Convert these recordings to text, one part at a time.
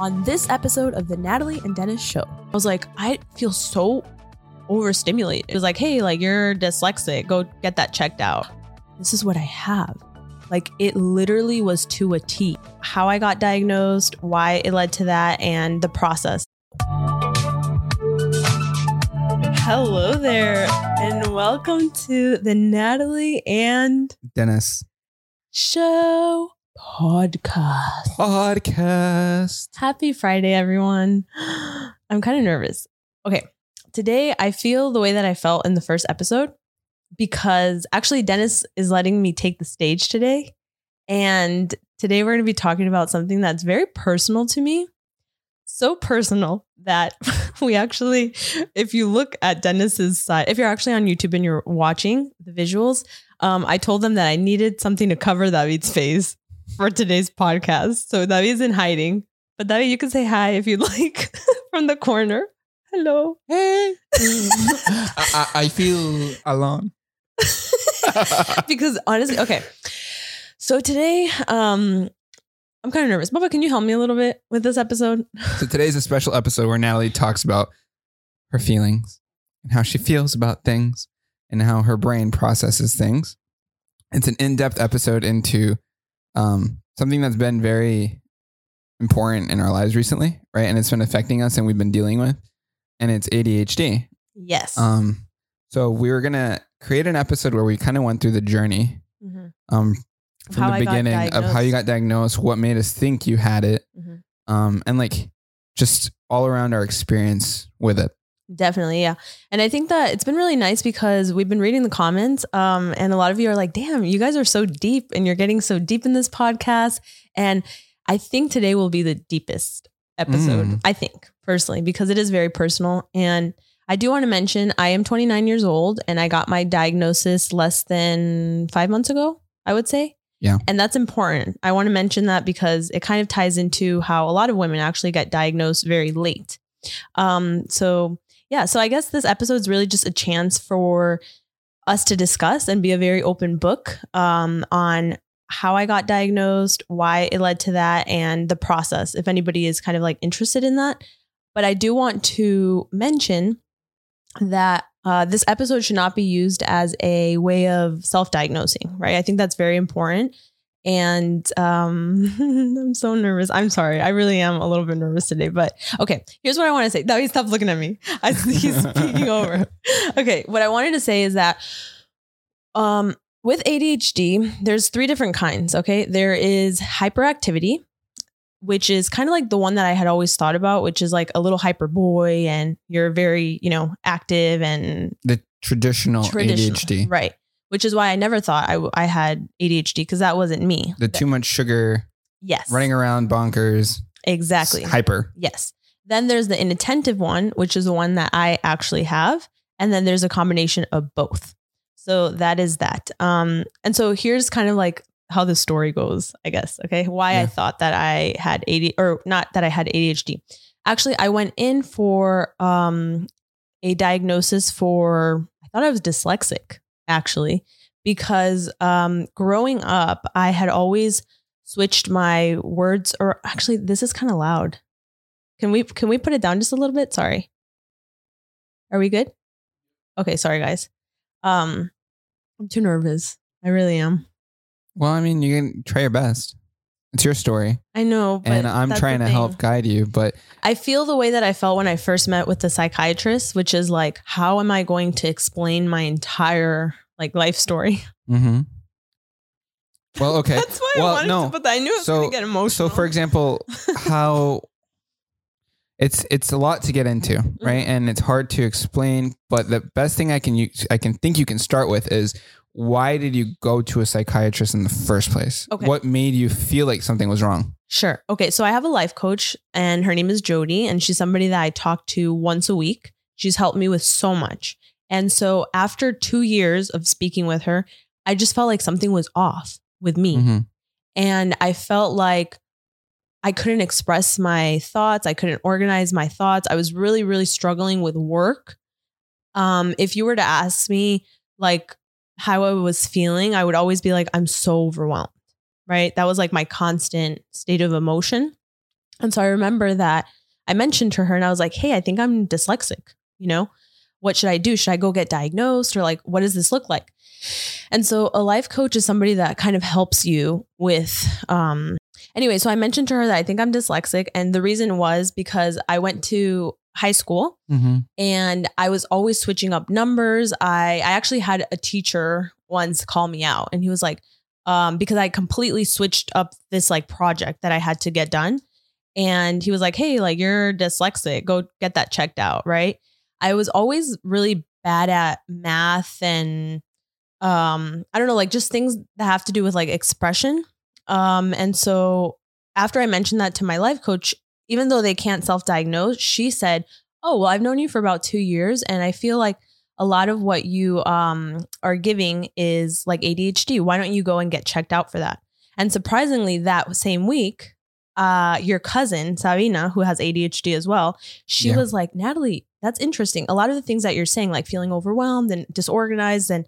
on this episode of the Natalie and Dennis show. I was like, I feel so overstimulated. It was like, hey, like you're dyslexic, go get that checked out. This is what I have. Like it literally was to a T. How I got diagnosed, why it led to that, and the process. Hello there, and welcome to the Natalie and Dennis Show podcast. podcast. Happy Friday, everyone. I'm kind of nervous. Okay. Today, I feel the way that I felt in the first episode because actually, Dennis is letting me take the stage today. And today, we're going to be talking about something that's very personal to me. So personal that we actually, if you look at Dennis's side, if you're actually on YouTube and you're watching the visuals, um, I told them that I needed something to cover David's face for today's podcast. So David's in hiding. But David, you can say hi if you'd like from the corner. Hello. Hey. I, I, I feel alone. because honestly, okay. So today, um, I'm kind of nervous. Bubba, can you help me a little bit with this episode? So today's a special episode where Natalie talks about her feelings and how she feels about things and how her brain processes things. It's an in-depth episode into um, something that's been very important in our lives recently, right? And it's been affecting us and we've been dealing with, and it's ADHD. Yes. Um, so we were gonna create an episode where we kind of went through the journey Mhm. um, from How the I beginning of how you got diagnosed, what made us think you had it, Mhm. um, and like just all around our experience with it. Definitely, yeah. And I think that it's been really nice because we've been reading the comments, um, and a lot of you are like, "Damn, you guys are so deep, and you're getting so deep in this podcast." And I think today will be the deepest episode. Mm. I think personally because it is very personal, and I do want to mention I am 29 years old, and I got my diagnosis less than five months ago. I would say. Yeah. And that's important. I want to mention that because it kind of ties into how a lot of women actually get diagnosed very late. Um, so yeah, so I guess this episode is really just a chance for us to discuss and be a very open book um, on how I got diagnosed, why it led to that, and the process. If anybody is kind of like interested in that, but I do want to mention that uh, this episode should not be used as a way of self-diagnosing, right? I think that's very important. And um, I'm so nervous. I'm sorry. I really am a little bit nervous today. But okay, here's what I want to say. David, stopped looking at me. I, he's peeking over. Okay, what I wanted to say is that um, with ADHD, there's three different kinds. Okay, there is hyperactivity, which is kind of like the one that I had always thought about, which is like a little hyper boy, and you're very, you know, active and The traditional, traditional, ADHD, right? Which is why I never thought I, I had ADHD because that wasn't me. the too much sugar, yes, running around bonkers, exactly. hyper. Yes. Then there's the inattentive one, which is the one that I actually have. And then there's a combination of both. So that is that. Um, and so here's kind of like how the story goes, I guess. Okay. Why I thought that I had AD or not that I had ADHD. Actually, I went in for um a diagnosis for I thought I was dyslexic, actually, because um growing up, I had always switched my words or actually this is kind of loud. Can we can we put it down just a little bit? Sorry. Are we good? Okay, sorry guys. Um I'm too nervous. I really am. Well, I mean, you can try your best. It's your story, I know, but and I'm trying to help guide you. But I feel the way that I felt when I first met with the psychiatrist, which is like, how am I going to explain my entire like life story? Mm-hmm. well, okay. That's why Well, I wanted no. to, but I knew it was So- gonna get emotional. So, for example, how it's it's a lot to get into, Mm-hmm. right? And it's hard to explain. But the best thing I can you I can think you can start with is why did you go to a psychiatrist in the first place? Okay. What made you feel like something was wrong? Sure. Okay. So I have a life coach and her name is Jody, and she's somebody that I talk to once a week. She's helped me with so much. And so after two years of speaking with her, I just felt like something was off with me. Mhm. And I felt like I couldn't express my thoughts. I couldn't organize my thoughts. I was really, really struggling with work. Um, if you were to ask me like how I was feeling, I would always be like, I'm so overwhelmed. Right. That was like my constant state of emotion. And so I remember that I mentioned to her and I was like, hey, I think I'm dyslexic. You know, what should I do? Should I go get diagnosed or like, what does this look like? And so a life coach is somebody that kind of helps you with, um, anyway, so I mentioned to her that I think I'm dyslexic. And the reason was because I went to high school Mm-hmm. and I was always switching up numbers. I, I actually had a teacher once call me out and he was like, um, because I completely switched up this like project that I had to get done. And he was like, Hey, like you're dyslexic, go get that checked out. Right. I was always really bad at math and um, I don't know, like just things that have to do with like expression. Um, and so after I mentioned that to my life coach, even though they can't self-diagnose, she said, "Oh, well, I've known you for about 2 years and I feel like a lot of what you um are giving is like ADHD. Why don't you go and get checked out for that?" And surprisingly, that same week, uh, your cousin Sabina, who has ADHD as well, she Yeah. was like, "Natalie, that's interesting. A lot of the things that you're saying, like feeling overwhelmed and disorganized and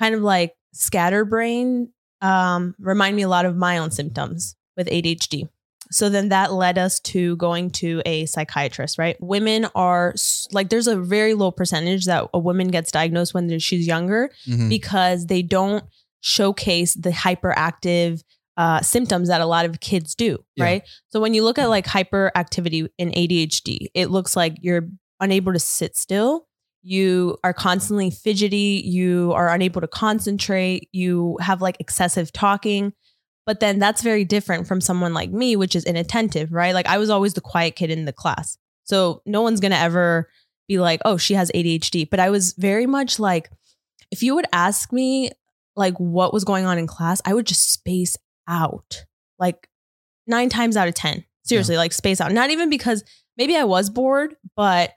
kind of like scatterbrain, um, remind me a lot of my own symptoms with ADHD." So then that led us to going to a psychiatrist, right? Women are like, there's a very low percentage that a woman gets diagnosed when she's younger Mhm. because they don't showcase the hyperactive uh, symptoms that a lot of kids do, Yeah. right? So when you look at like hyperactivity in ADHD, it looks like you're unable to sit still. You are constantly fidgety. You are unable to concentrate. You have like excessive talking. But then that's very different from someone like me, which is inattentive, right? Like I was always the quiet kid in the class. So no one's going to ever be like, oh, she has ADHD. But I was very much like, if you would ask me like what was going on in class, I would just space out like nine times out of 10. Seriously, like space out. Not even because maybe I was bored, but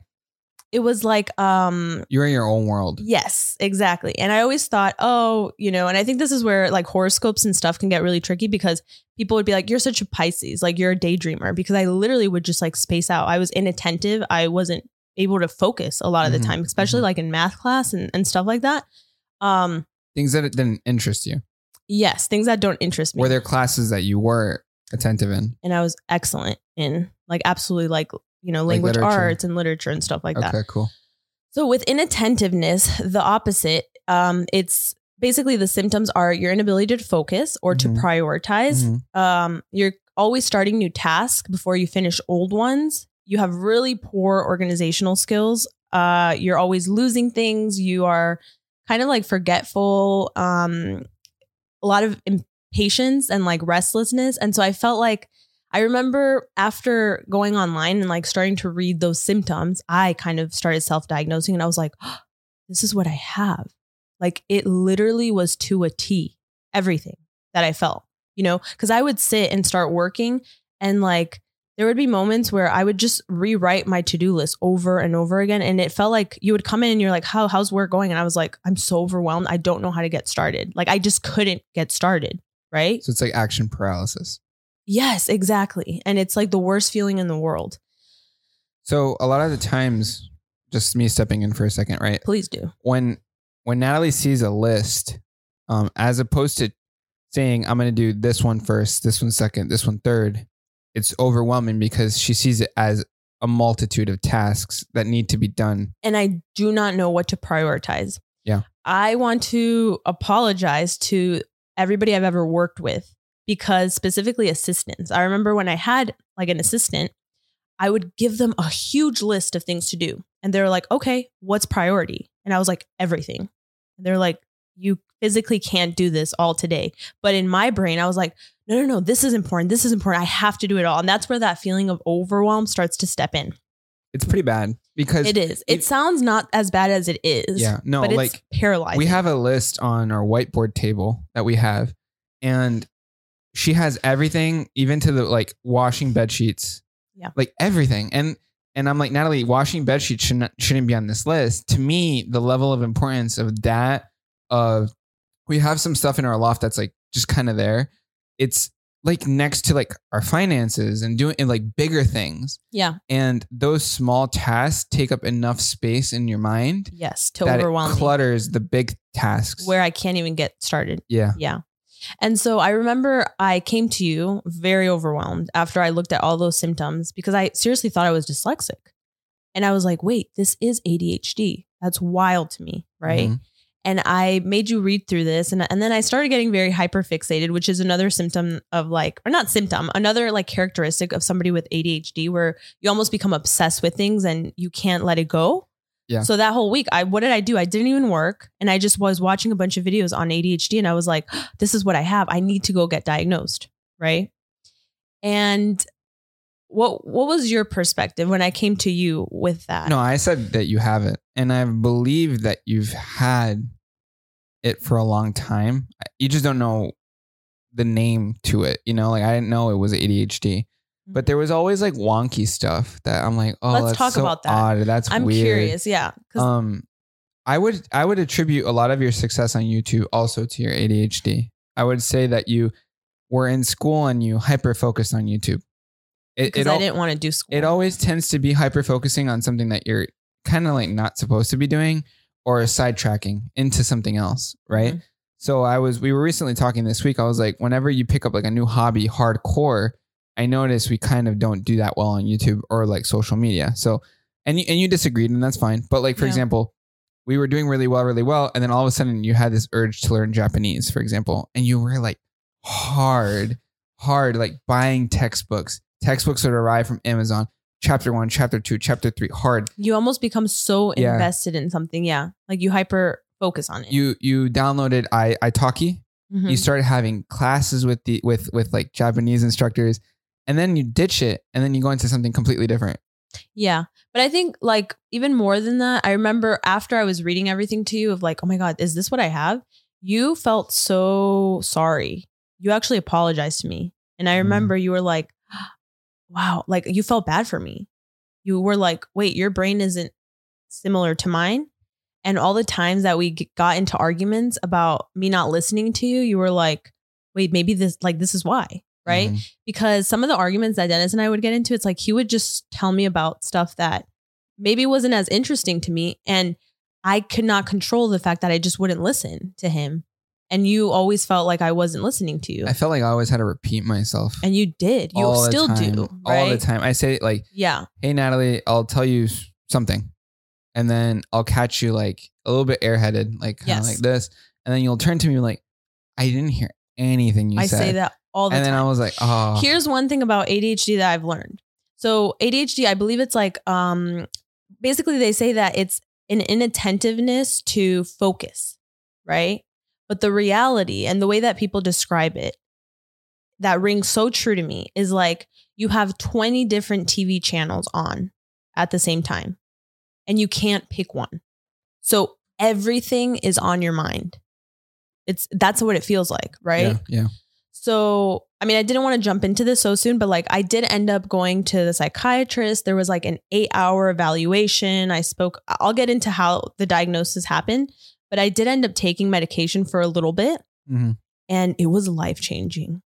it was like, um, You're in your own world. Yes, exactly. And I always thought, oh, you know, and I think this is where like horoscopes and stuff can get really tricky because people would be like, you're such a Pisces, like you're a daydreamer, because I literally would just like space out. I was inattentive. I wasn't able to focus a lot of the Mhm, time, especially mhm. like in math class and, and stuff like that. Um, Things that didn't interest you. yes, things that don't interest me. Were there classes that you were attentive in? and I was excellent in like absolutely like, you know, language literature. arts and literature and stuff like that. okay, cool. So with inattentiveness, the opposite, um, it's basically the symptoms are your inability to focus or to Mhm. prioritize. Mhm. Um, you're always starting new tasks before you finish old ones. You have really poor organizational skills. Uh, you're always losing things. You are kind of like forgetful. Um, a lot of impatience and like restlessness. And so I felt like I remember after going online and like starting to read those symptoms, I kind of started self diagnosing and I was like, this is what I have. Like it literally was to a T, everything that I felt, you know, because I would sit and start working and like there would be moments where I would just rewrite my to do list over and over again. And it felt like you would come in and you're like, How, how's work going? And I was like, I'm so overwhelmed. I don't know how to get started. Like I just couldn't get started. Right. So it's like action paralysis. Yes, exactly. And it's like the worst feeling in the world. So a lot of the times, just me stepping in for a second, right? Please do. When when Natalie sees a list, um, as opposed to saying I'm going to do this one first, this one second, this one third, it's overwhelming because she sees it as a multitude of tasks that need to be done. And I do not know what to prioritize. Yeah. I want to apologize to everybody I've ever worked with because specifically assistants. I remember when I had like an assistant, I would give them a huge list of things to do. And they were like, okay, what's priority? And I was like, everything. And they're like, you physically can't do this all today. But in my brain, I was like, no, no, no, this is important. This is important. I have to do it all. And that's where that feeling of overwhelm starts to step in. It's pretty bad because It is. It it- sounds not as bad as it is. yeah, no, but it's like paralyzed. we have a list on our whiteboard table that we have and she has everything even to the like washing bed sheets Yeah. like everything and and i'm like natalie washing bed sheets shouldn't shouldn't be on this list to me the level of importance of that of we have some stuff in our loft that's like just kind of there it's like next to like our finances and doing and like bigger things yeah. and those small tasks take up enough space in your mind Yes. To overwhelm clutters the big tasks. Where I can't even get started. yeah, Yeah. And so I remember I came to you very overwhelmed after I looked at all those symptoms because I seriously thought I was dyslexic. And I was like, wait, this is ADHD. That's wild to me. Right. Mhm. And I made you read through this. And, and then I started getting very hyperfixated, which is another symptom of like, or not symptom, another like characteristic of somebody with ADHD where you almost become obsessed with things and you can't let it go. Yeah. So that whole week, I what did I do? I didn't even work, and I just was watching a bunch of videos on ADHD, and I was like, "This is what I have. I need to go get diagnosed." Right. And what what was your perspective when I came to you with that? No, I said that you have it, and I believe that you've had it for a long time. You just don't know the name to it. You know, like I didn't know it was ADHD, but there was always like wonky stuff that I'm like, oh, Let's that's talk so about that. Odd. That's I'm weird. curious. Yeah. 'cause- Um, I would I would attribute a lot of your success on YouTube also to your ADHD. I would say that you were in school and you hyper focused on YouTube. It, because it I al- didn't want to do school. it always tends to be hyper focusing on something that you're kind of like not supposed to be doing or sidetracking into something else, right? Mhm. So I was we were recently talking this week. I was like, whenever you pick up like a new hobby, hardcore, I notice we kind of don't do that well on YouTube or like social media. So and you, and you disagreed, and that's fine. But like for Yeah. example, we were doing really well, really well, and then all of a sudden you had this urge to learn Japanese, for example, and you were like hard, hard, like buying textbooks. Textbooks would arrive from Amazon. Chapter one, chapter two, chapter three, hard. you almost become so Yeah. invested in something. Yeah. Like you hyper focus on it. You you downloaded i italki. Mhm. You started having classes with the with with like Japanese instructors, and then you ditch it, and then you go into something completely different. Yeah. But I think like even more than that, I remember after I was reading everything to you of like, oh my God, is this what I have? You felt so sorry. You actually apologized to me. And I Mhm. remember you were like, wow, like you felt bad for me. You were like, wait, your brain isn't similar to mine. And all the times that we got into arguments about me not listening to you, you were like, wait, maybe this, like, this is why. Right Mhm. because some of the arguments that Dennis and I would get into, it's like he would just tell me about stuff that maybe wasn't as interesting to me. And I could not control the fact that I just wouldn't listen to him. And you always felt like I wasn't listening to you. I felt like I always had to repeat myself. and you did. You all still do. Right? all the time. I say like, Yeah. "Hey Natalie, I'll tell you something," and then I'll catch you like a little bit airheaded, like kind of Yes. like this, and then you'll turn to me like, "I didn't hear anything you I said." say that all the and then. I was like, "Oh, Here's one thing about ADHD that I've learned. So ADHD, I believe it's like um basically they say that it's an inattentiveness to focus, right? But the reality and the way that people describe it that rings so true to me is like you have 20 different TV channels on at the same time and you can't pick one. So everything is on your mind. It's that's what it feels like, right? yeah, yeah." So, I mean, I didn't want to jump into this so soon, but like I did end up going to the psychiatrist. There was like an eight hour evaluation. I spoke, I'll get into how the diagnosis happened, but I did end up taking medication for a little bit Mhm. and it was life changing.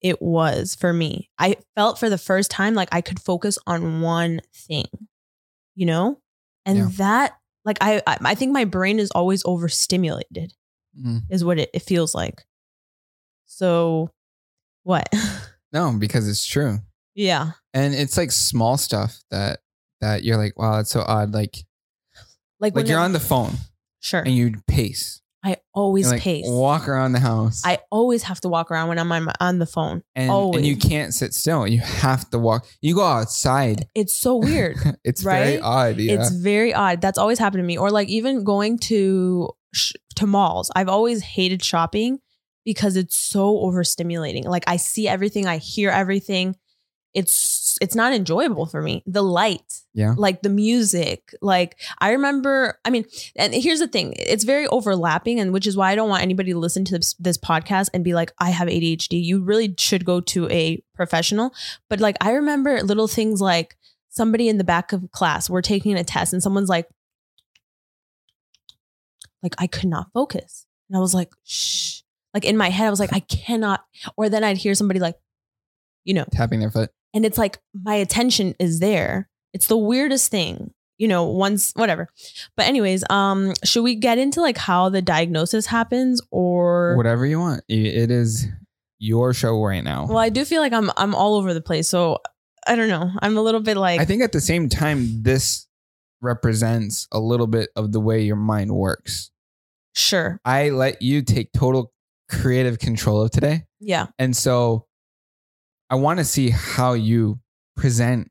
It was for me. I felt for the first time like I could focus on one thing, you know? And Yeah. that, like, I, I think my brain is always overstimulated Mhm. is what it, it feels like. So, what? No, because it's true. yeah. and it's like small stuff that that you're like wow that's so odd like Like, like you're on the phone Sure. and you pace I always like pace. walk around the house I always have to walk around when I'm on, on the phone. and, always. and you can't sit still you have to walk you go outside It's so weird. it's very odd yeah It's very odd. That's always happened to me. Or like even going to sh- to malls. I've always hated shopping because it's so overstimulating. Like I see everything, I hear everything. It's it's not enjoyable for me. The light, yeah like the music like i remember i mean and here's the thing it's very overlapping and which is why i don't want anybody to listen to this, this podcast and be like i have adhd you really should go to a professional but like i remember little things like somebody in the back of class we're taking a test and someone's like like i could not focus and i was like shh like in my head i was like i cannot or then i'd hear somebody like you know tapping their foot and it's like my attention is there. It's the weirdest thing. you know, once whatever. But anyways, um, should we get into like how the diagnosis happens or Whatever you want. It is your show right now. Well, I do feel like I'm I'm all over the place. So I don't know. I'm a little bit like I think at the same time, this represents a little bit of the way your mind works. sure. I let you take total creative control of today. Yeah. And so I want to see how you present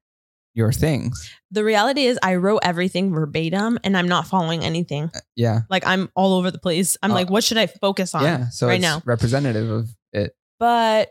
your things. The reality is I wrote everything verbatim and I'm not following anything. Yeah. Like I'm all over the place. I'm Uh, like, what should I focus on? yeah. So right it's now. representative of it. But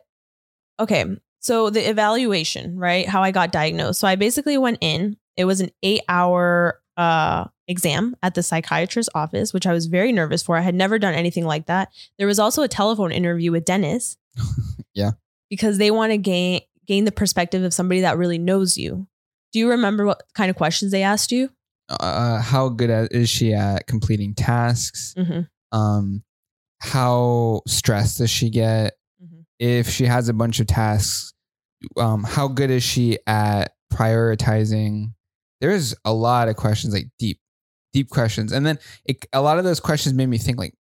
okay, so the evaluation, right? How I got diagnosed. So I basically went in. It was an eight hour uh, exam at the psychiatrist's office, which I was very nervous for. I had never done anything like that. There was also a telephone interview with Dennis. Yeah. Because they want to gain gain the perspective of somebody that really knows you. Do you remember what kind of questions they asked you? Uh, how good at, is she at completing tasks? Mm-hmm. Um, how stressed does she get? Mhm. If she has a bunch of tasks, um, how good is she at prioritizing? There's a lot of questions, like deep, deep questions, and then it, a lot of those questions made me think, like,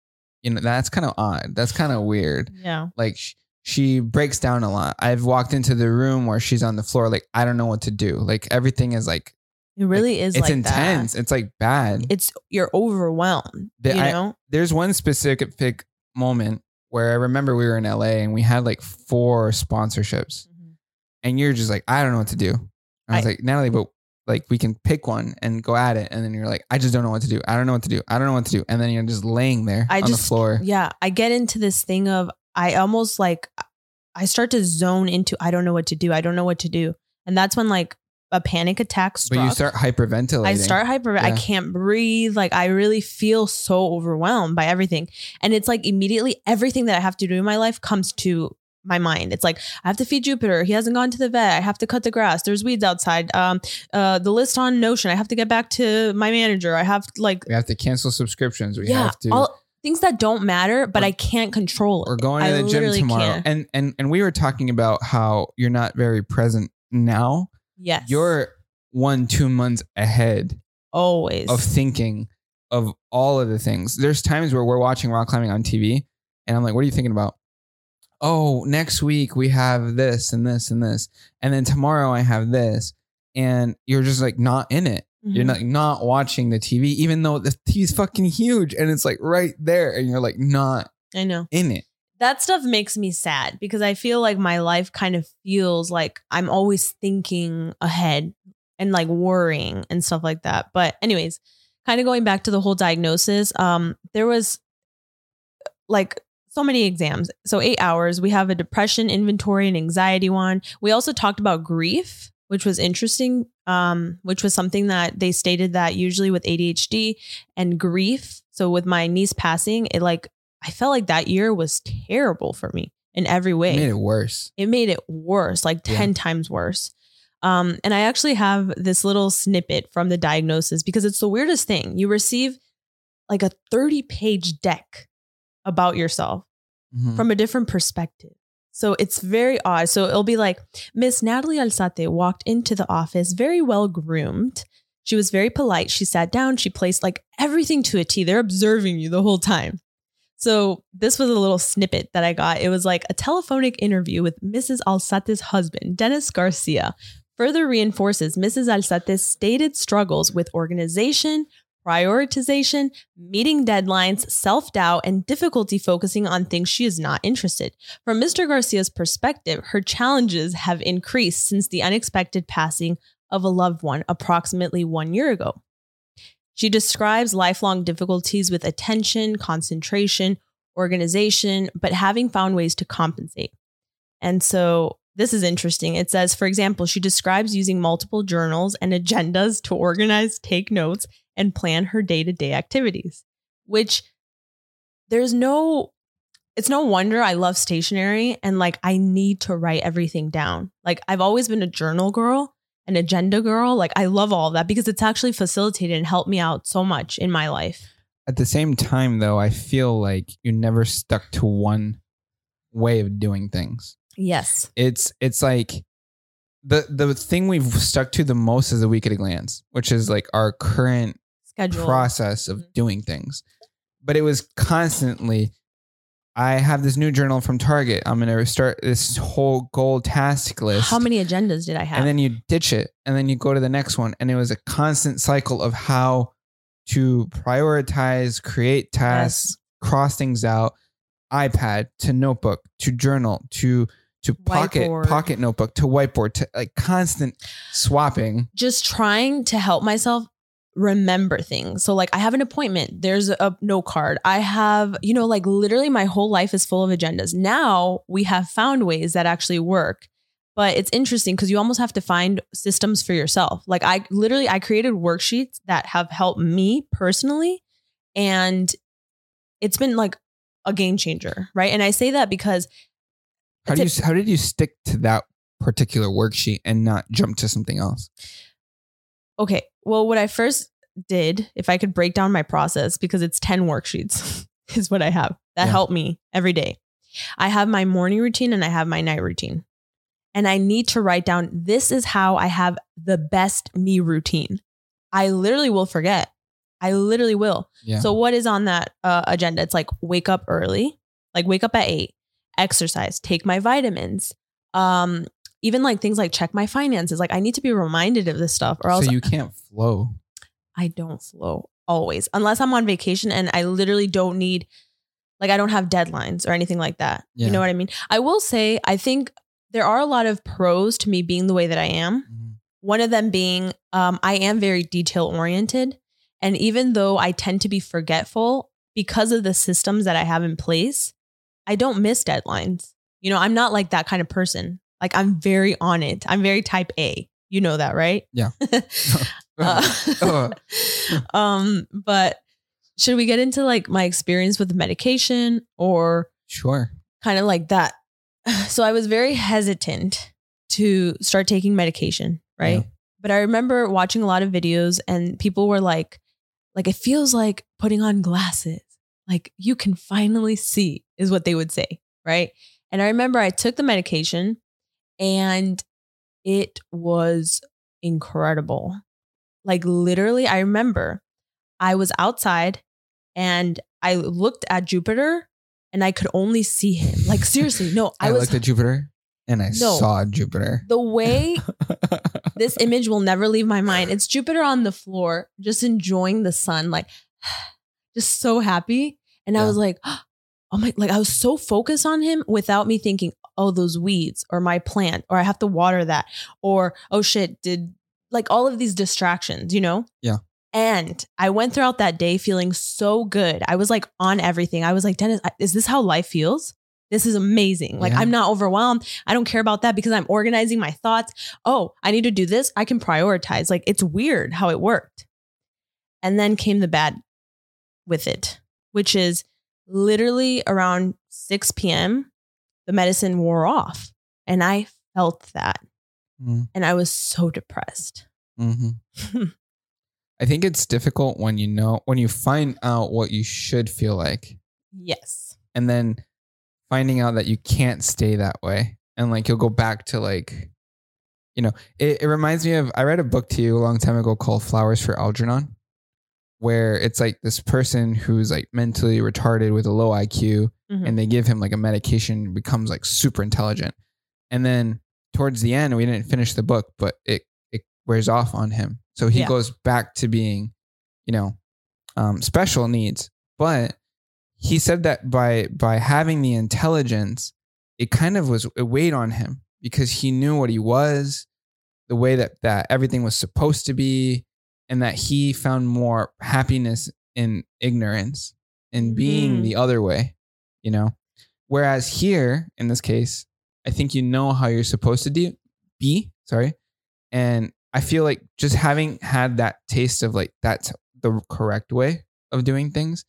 you know, that's kind of odd. That's kind of weird. Yeah. Like sh- she breaks down a lot. I've walked into the room where she's on the floor, like I don't know what to do. Like everything is like It really is it's like intense. that. It's like bad. It's you're overwhelmed. The- you I- know? there's one specific moment where I remember we were in LA and we had like four sponsorships, mm-hmm. and you're just like, I don't know what to do. I was I- like, Natalie, but like we can pick one and go at it, and then you're like, I just don't know what to do. I don't know what to do. I don't know what to do, and then you're just laying there I on just- the floor. yeah i get into this thing of i almost like i start to zone into i don't know what to do i don't know what to do and that's when like a panic attack struck But you start hyperventilating. i start hyper i can't breathe like i really feel so overwhelmed by everything and it's like immediately everything that i have to do in my life comes to my mind it's like i have to feed jupiter he hasn't gone to the vet i have to cut the grass there's weeds outside um uh the list on notion i have to get back to my manager i have like We have to cancel subscriptions. We yeah have to. all things that don't matter but We're- i can't control it we're going to I the gym tomorrow, can't. and and and we were talking about how you're not very present now. Yes. You're one two months ahead always. of thinking of all of the things. There's times where we're watching rock climbing on TV, and I'm like, "What are you thinking about?" Oh, next week we have this and this and this, and then tomorrow I have this, and you're just like not in it. You're Mhm. not not watching the TV, even though the TV's fucking huge and it's like right there, and you're like not I know. in it. That stuff makes me sad because I feel like my life kind of feels like I'm always thinking ahead and like worrying and stuff like that. But anyways, kind of going back to the whole diagnosis, um there was like so many exams. So 8 hours, we have a depression inventory and anxiety one. We also talked about grief, which was interesting, um which was something that they stated that usually with ADHD and grief, so with my niece passing, it like I felt like that year was terrible for me in every way. It made it worse. It made it worse, like Yeah. 10 times worse. Um, and I actually have this little snippet from the diagnosis because it's the weirdest thing. You receive like a 30 page deck about yourself Mhm. from a different perspective. So it's very odd. So it'll be like Miss Natalie Alzate walked into the office very well groomed. She was very polite. She sat down. She placed like everything to a T. They're observing you the whole time. So this was a little snippet that I got. It was like a telephonic interview with Mrs. Alzate's husband, Dennis Garcia, further reinforces Mrs. Alzate's stated struggles with organization, prioritization, meeting deadlines, self doubt, and difficulty focusing on things she is not interested. From Mr. Garcia's perspective, her challenges have increased since the unexpected passing of a loved one approximately one year ago. She describes lifelong difficulties with attention, concentration, organization, but having found ways to compensate. And so this is interesting. It says, for example, she describes using multiple journals and agendas to organize, take notes, and plan her day to day activities, which there's no, it's no wonder I love stationery and like I need to write everything down. Like I've always been a journal girl, an agenda girl. Like I love all that because it's actually facilitated and helped me out so much in my life. At the same time, though, I feel like you never stuck to one way of doing things. Yes. It's it's like the the thing we've stuck to the most is the week at a glance, which is like our current Schedule. process of Mhm. doing things. But it was constantly, I have this new journal from Target. I'm going to start this whole goal task list. How many agendas did I have? And then you ditch it and then you go to the next one. And it was a constant cycle of how to prioritize, create tasks, cross things out, iPad to notebook to journal to to pocket Whiteboard. pocket notebook to whiteboard to like constant swapping. just trying to help myself remember things. So like I have an appointment, there's a no card. I have, you know, like literally my whole life is full of agendas. Now we have found ways that actually work. But it's interesting because you almost have to find systems for yourself. Like I literally I created worksheets that have helped me personally and it's been like a game changer, right? And I say that because How do you how did you stick to that particular worksheet and not jump to something else? Okay. Well, what I first did, if I could break down my process, because it's 10 worksheets, is what I have that Yeah. help me every day. I have my morning routine and I have my night routine. And I need to write down this is how I have the best me routine. I literally will forget. I literally will. Yeah. So, what is on that uh, agenda? It's like wake up early, like wake up at eight, exercise, take my vitamins, um, even like things like check my finances. Like, I need to be reminded of this stuff, or else so you can't flow. I don't flow always, unless I'm on vacation and I literally don't need, like, I don't have deadlines or anything like that. Yeah. You know what I mean? I will say, I think there are a lot of pros to me being the way that I am. One of them being, um, I am very detail oriented. And even though I tend to be forgetful because of the systems that I have in place, I don't miss deadlines. You know, I'm not like that kind of person. Like, I'm very on it. I'm very type A. You know that, right? Yeah. Uh, um, but should we get into like my experience with medication or Sure. kind of like that? So I was very hesitant to start taking medication, right? Yeah. But I remember watching a lot of videos and people were like, like it feels like putting on glasses. Like you can finally see, is what they would say, right? And I remember I took the medication and it was incredible. Like literally, I remember I was outside and I looked at Jupiter and I could only see him. Like seriously, no, I, I, was looked at Jupiter and I No. saw Jupiter. the way this image will never leave my mind. It's Jupiter on the floor, just enjoying the sun, like just so happy. And I was like, oh my, like I was so focused on him without me thinking, oh, those weeds or my plant, or I have to water that, or oh shit, did like all of these distractions, you know? Yeah. And I went throughout that day feeling so good. I was like on everything. I was like, Dennis, is this how life feels? This is amazing. Like, Yeah. I'm not overwhelmed. I don't care about that because I'm organizing my thoughts. Oh, I need to do this. I can prioritize. Like, it's weird how it worked. And then came the bad with it, which is literally around 6 p.m., the medicine wore off. And I felt that. Mm, And I was so depressed. mhm. I think it's difficult when you know when you find out what you should feel like, yes. and then finding out that you can't stay that way, and like you'll go back to like, you know, it, it reminds me of I read a book to you a long time ago called Flowers for Algernon, where it's like this person who's like mentally retarded with a low IQ, Mhm. and they give him like a medication becomes like super intelligent and then towards the end we didn't finish the book but it it wears off on him so he Yeah. goes back to being you know um, special needs but he said that by by having the intelligence it kind of was it weighed on him because he knew what he was the way that that everything was supposed to be and that he found more happiness in ignorance in being Mhm. the other way you know whereas here in this case i think you know how you're supposed to do be sorry and i feel like just having had that taste of like that's the correct way of doing things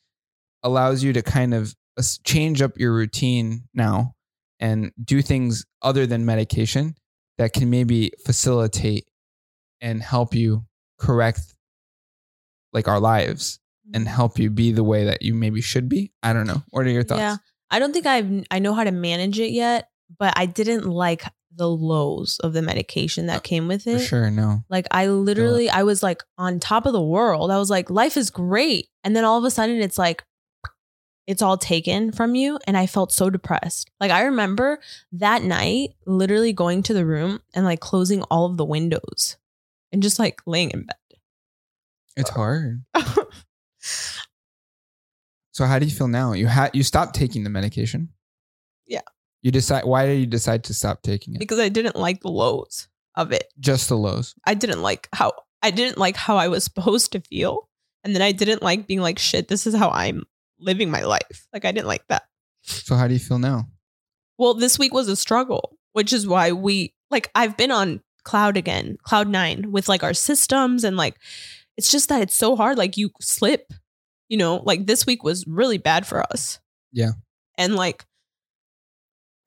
allows you to kind of uh, change up your routine now and do things other than medication that can maybe facilitate and help you correct like our lives and mm-hmm. help you be the way that you maybe should be. I don't know. What are your thoughts? Yeah. I don't think I've I know how to manage it yet, but I didn't like the lows of the medication that uh, came with For it. sure, no. Like I literally, I was like on top of the world. I was like, life is great. And then all of a sudden it's like, it's all taken from you. And I felt so depressed. Like I remember that night literally going to the room and like closing all of the windows and just like laying in bed. It's hard. So how do you mm. feel now? You had you stopped taking the medication. Yeah. You decide. Why did you decide to stop taking it? because I didn't like the lows of it. Just the lows. I didn't like how I didn't like how I was supposed to feel. And then I didn't like being like, shit, this is how I'm living my life. Like I didn't like that. So how do you feel now? Well, this week was a struggle, which is why we like I've been on cloud again, cloud nine with like our systems and like it's just that it's so hard. Like you slip, you know, like this week was really bad for us. Yeah. And like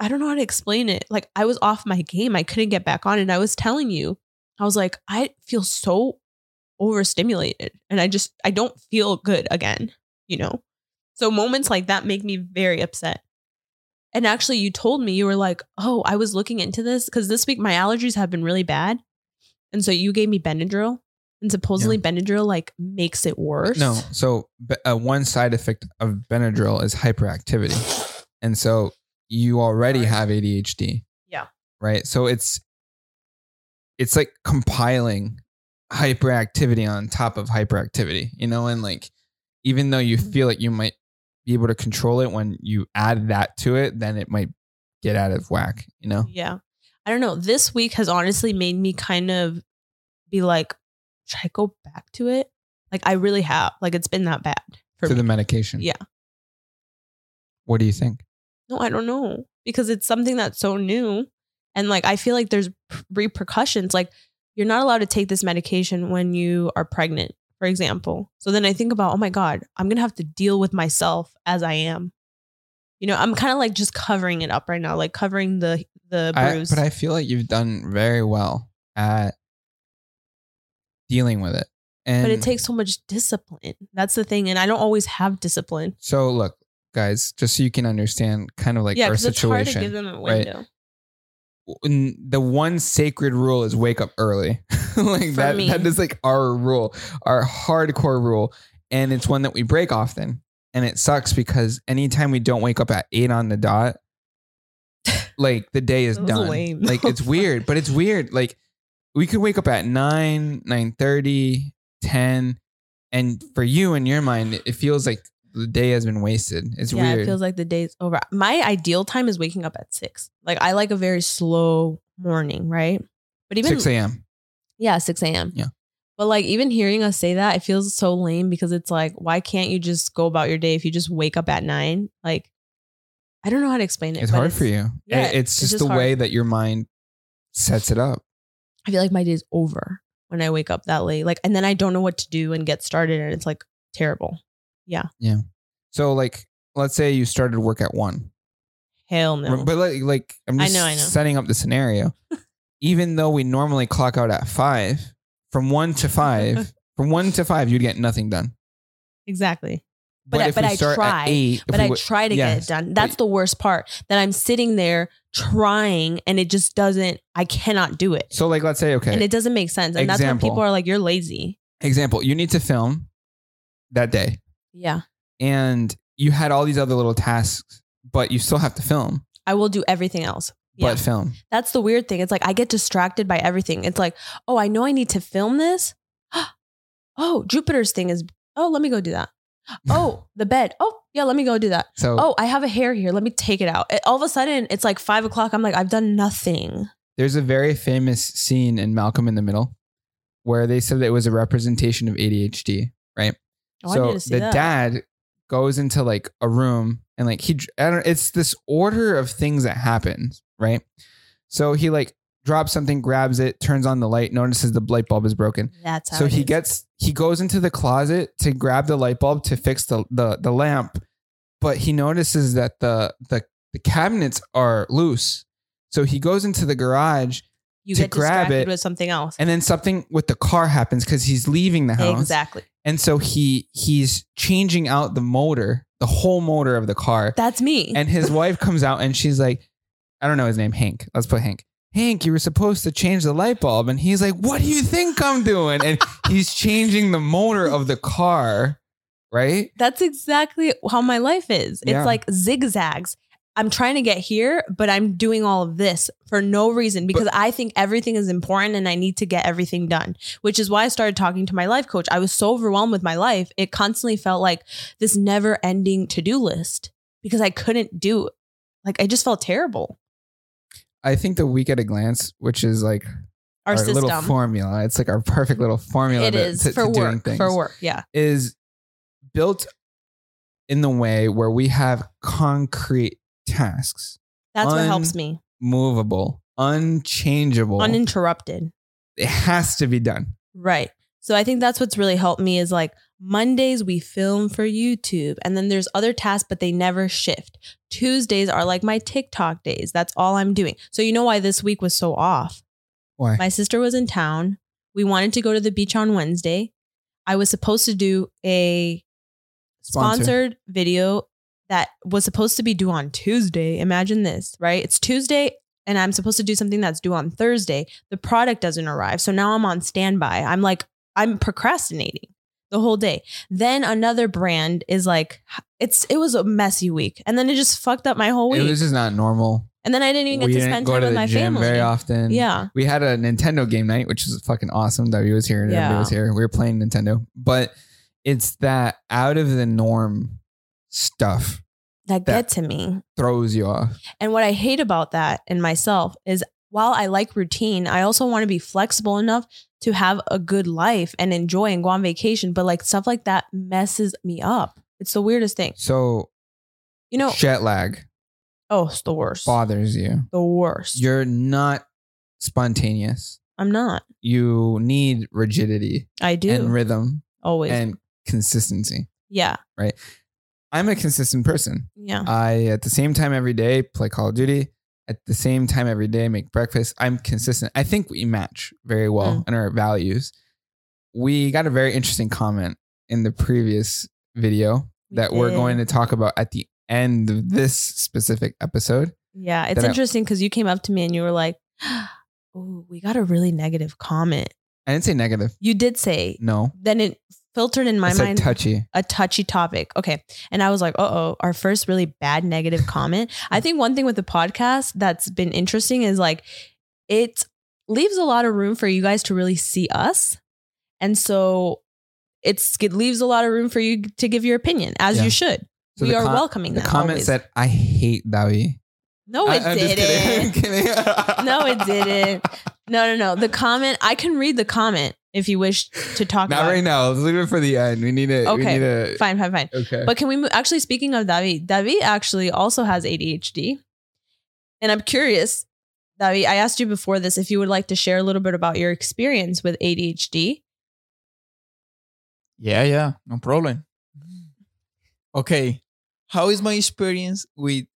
I don't know how to explain it. Like I was off my game. I couldn't get back on. And I was telling you, I was like, I feel so overstimulated and I just I don't feel good again, you know? So moments like that make me very upset. And actually, you told me you were like, "Oh, I was looking into this because this week my allergies have been really bad, and so you gave me Benadryl, and supposedly Benadryl like makes it worse." No. So uh, one side effect of Benadryl is hyperactivity, and so you already have ADHD. Yeah. Right. So it's it's like compiling hyperactivity on top of hyperactivity, you know, and like even though you Mm-hmm. feel like you might be able to control it when you add that to it, then it might get out of whack, you know? Yeah, I don't know. This week has honestly made me kind of be like, "Should I go back to it?" Like I really have. Like it's been that bad for To me. the medication. Yeah. What do you think? No, I don't know because it's something that's so new. And like, I feel like there's repercussions. Like, you're not allowed to take this medication when you are pregnant, for example. So then I think about, oh my God, I'm going to have to deal with myself as I am. You know, I'm kind of like just covering it up right now, like covering the the I, bruise. but I feel like you've done very well at dealing with it. And but it takes so much discipline. That's the thing. And I don't always have discipline. so look, guys, just so you can understand kind of like yeah, our because it's hard to situation. give them a right? The one sacred rule is wake up early. like For that me. that is like our rule, our hardcore rule. And it's one that we break often. And it sucks because anytime we don't wake up at eight on the dot, like the day is done. lame. Like it's weird, but it's weird. Like we could wake up at 9, 9 10. And for you in your mind, it feels like the day has been wasted. It's yeah, weird. it feels like the day's over. My ideal time is waking up at six. Like I like a very slow morning, right? But even 6 a.m. yeah, six a.m. Yeah. But like even hearing us say that, it feels so lame because it's like, why can't you just go about your day if you just wake up at nine? Like, I don't know how to explain it. It's hard for you. yeah, it's it's just just the hard. way that your mind sets it up. I feel like my day's over when I wake up that late. Like, and then I don't know what to do and get started, and it's like terrible. So, like, let's say you started work at one, Hell no. but like, like I'm I know, I know. setting up the scenario. Even though we normally clock out at five, from one to five, from one to five, you'd get nothing done. exactly. But I- if but I try. eight, but we I try to get it done. but- That's the worst part. That I'm sitting there trying and it just doesn't. I cannot do it, So, like, let's say, okay, and it doesn't make sense. And that's when people are like, "You're lazy." example, you need to film that day, Yeah, and you had all these other little tasks, but you still have to film, I will do everything else. Yeah, but film. that's the weird thing. It's like I get distracted by everything. It's like, oh, I know I need to film this. oh, Jupiter's thing is. Oh, let me go do that. Oh, the bed. Oh, yeah, let me go do that. So, Oh, I have a hair here. Let me take it out. It- all of a sudden, it's like five o'clock. I'm like, I've done nothing. There's a very famous scene in Malcolm in the Middle where they said that it was a representation of ADHD, right? Oh, so the that. dad goes into like a room and like he I don't it's this order of things that happens, right? So he like drops something, grabs it, turns on the light, notices the light bulb is broken. That's how So he is. gets he goes into the closet to grab the light bulb to fix the the, the lamp, but he notices that the the the cabinets are loose. So he goes into the garage you to get grab distracted it, with something else. and then something with the car happens because he's leaving the house. Exactly. And so he he's changing out the motor, the whole motor of the car. That's me. And his wife comes out and she's like, I don't know his name, Hank. Let's put Hank. Hank, you were supposed to change the light bulb. And he's like, What do you think I'm doing? And he's changing the motor of the car, right? That's exactly how my life is. It's Yeah. like zigzags. I'm trying to get here, but I'm doing all of this for no reason because I think everything is important and I need to get everything done, which is why I started talking to my life coach. I was so overwhelmed with my life. It constantly felt like this never ending to do list because I couldn't do it. Like I just felt terrible. I think the week at a glance, which is like Our, little formula, it's like our perfect little formula It to- is to, for to doing work. things, For work. Yeah. is built in the way where we have concrete tasks, That's what helps me. movable, unchangeable. Uninterrupted. it has to be done. Right. So I think that's what's really helped me is like Mondays we film for YouTube and then there's other tasks, but they never shift. Tuesdays are like my TikTok days. That's all I'm doing. So you know why this week was so off? Why? My sister was in town. We wanted to go to the beach on Wednesday. I was supposed to do a Sponsor. sponsored video that was supposed to be due on Tuesday. Imagine this, right? It's Tuesday and I'm supposed to do something that's due on Thursday. The product doesn't arrive. So now I'm on standby. I'm like, I'm procrastinating the whole day. Then another brand is like, it's it was a messy week. And then it just fucked up my whole week. This is not normal. and then I didn't even get we to spend time to with my gym family. very often. Yeah. We had a Nintendo game night, which was fucking awesome. W was here and everybody was here. We were playing Nintendo. But it's that out of the norm stuff That That- get to me. throws you off. And what I hate about that in myself is while I like routine, I also want to be flexible enough to have a good life and enjoy and go on vacation. But like stuff like that messes me up. It's the weirdest thing. So You know, jet lag oh, it's the worst. bothers you. The worst. You're not spontaneous. I'm not. You need rigidity I do. and rhythm Always. and consistency. yeah. I'm a consistent person. Yeah. I at the same time every day play Call of Duty. At the same time every day make breakfast. I'm consistent. I think we match very well Mm. in our values. We got a very interesting comment in the previous video We that we're going to talk about at the end of this specific episode. Yeah. It's interesting because you came up to me and you were like, oh, we got a really negative comment. I didn't say negative. You did say, No. then it filtered in my I said mind. touchy. a touchy topic. Okay. And I was like, uh oh, our first really bad negative comment. I think one thing with the podcast that's been interesting is like it leaves a lot of room for you guys to really see us. And so it's it leaves a lot of room for you to give your opinion, as Yeah. you should. So we are com- welcoming The that. comment always. said, I hate Dawi. no, it I- I'm just kidding. I'm didn't. no, it didn't. No, no, no. The comment, I can read the comment if you wish to talk Not about right now. Let's leave it for the end. We need to. We Okay. need to, Fine, fine, fine. Okay. But can we move? Actually, speaking of David, David actually also has ADHD. And I'm curious, David, I asked you before this if you would like to share a little bit about your experience with ADHD. Yeah, yeah, no problem. Mm-hmm. Okay, how is my experience with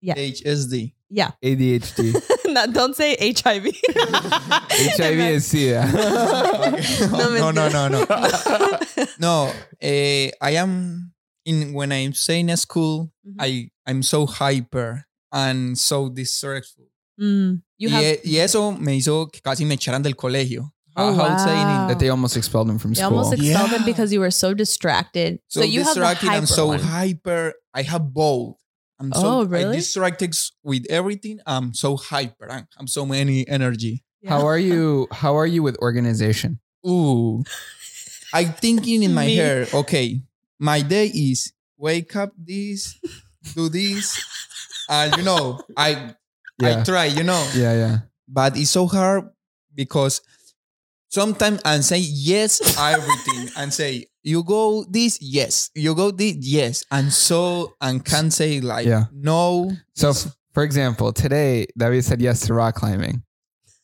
Yeah. HSD? Yeah. ADHD. no, don't say HIV. HIV and SIDA. no, no, no, no. no. No, eh, I am in when I'm saying at school, Mhm. I I'm so hyper and so distressful. Mm, you have. y, e- y eso me hizo que casi me echaran del colegio. Oh, How- how to say in- wow. that they almost expelled him from They school. They almost expelled him because you were so distracted. So, so, you have the distracted. hyper I'm so one. hyper. I have both. I'm so Oh, I really? distracted with everything. I'm so hyper. I'm, I'm so many energy. How are you? How are you with organization? Ooh. I thinking in my Me. hair, okay, my day is wake up this, do this. And you know, I I try, you know. yeah, yeah. But it's so hard because sometimes I say yes everything and say you go this yes you go this yes and so and can say like Yeah. no So, f- for example, today David said yes to rock climbing,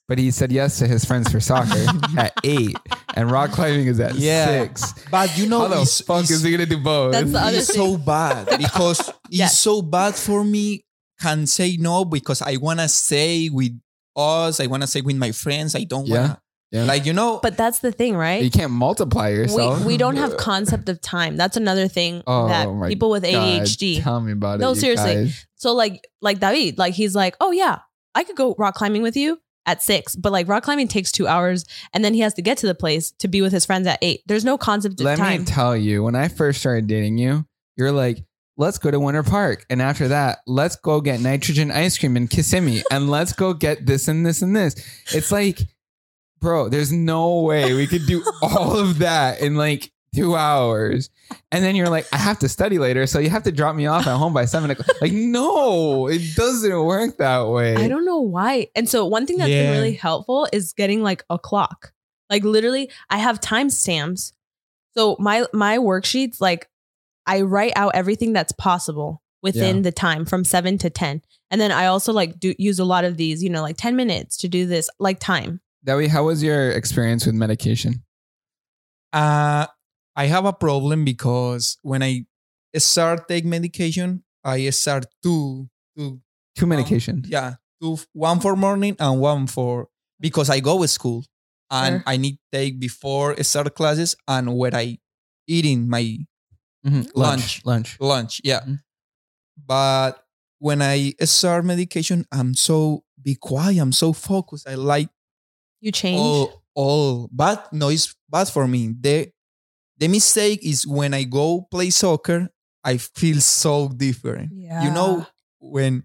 but he said yes to his friends for soccer at eight, and rock climbing is at Yeah. six. but you know How the it's, fuck it's- is he gonna do both? That's the other it's so bad because Yes. it's so bad for me can say no because I wanna say with us I wanna say with my friends I don't Yeah. wanna Yeah. like you know But that's the thing, right? you can't multiply yourself. we, we don't have concept of time. That's another thing Oh that people with God, ADHD. tell me about it. No, seriously. guys. So like like David, like he's like, oh yeah, I could go rock climbing with you. at six, but like rock climbing takes two hours, and then he has to get to the place to be with his friends at eight. There's no concept of time. Let me tell you, when I first started dating you, you're like, let's go to Winter Park. And after that, let's go get nitrogen ice cream in Kissimmee. And let's go get this and this and this. It's like, bro, there's no way we could do all of that in like two hours. And then you're like, I have to study later. So you have to drop me off at home by seven o'clock. Like, no, it doesn't work that way. I don't know why. And so one thing that's been really helpful is getting like a clock. Like literally, I have timestamps. So my my worksheets, like I write out everything that's possible within Yeah. the time from seven to ten. And then I also like do use a lot of these, you know, like 10 minutes to do this, like time. Way, how was your experience with medication? Uh, I have a problem because when I start take medication, I start two, two, Two medications. yeah, two, one for morning and one for because I go to school and Sure. I need take before start classes and when I eating my Mhm. Lunch. Lunch. lunch. Yeah. Mhm. But when I start medication, I'm so be quiet. I'm so focused. I like You change. all all but no, it's bad for me. The the mistake is when I go play soccer, I feel so different. Yeah. You know, when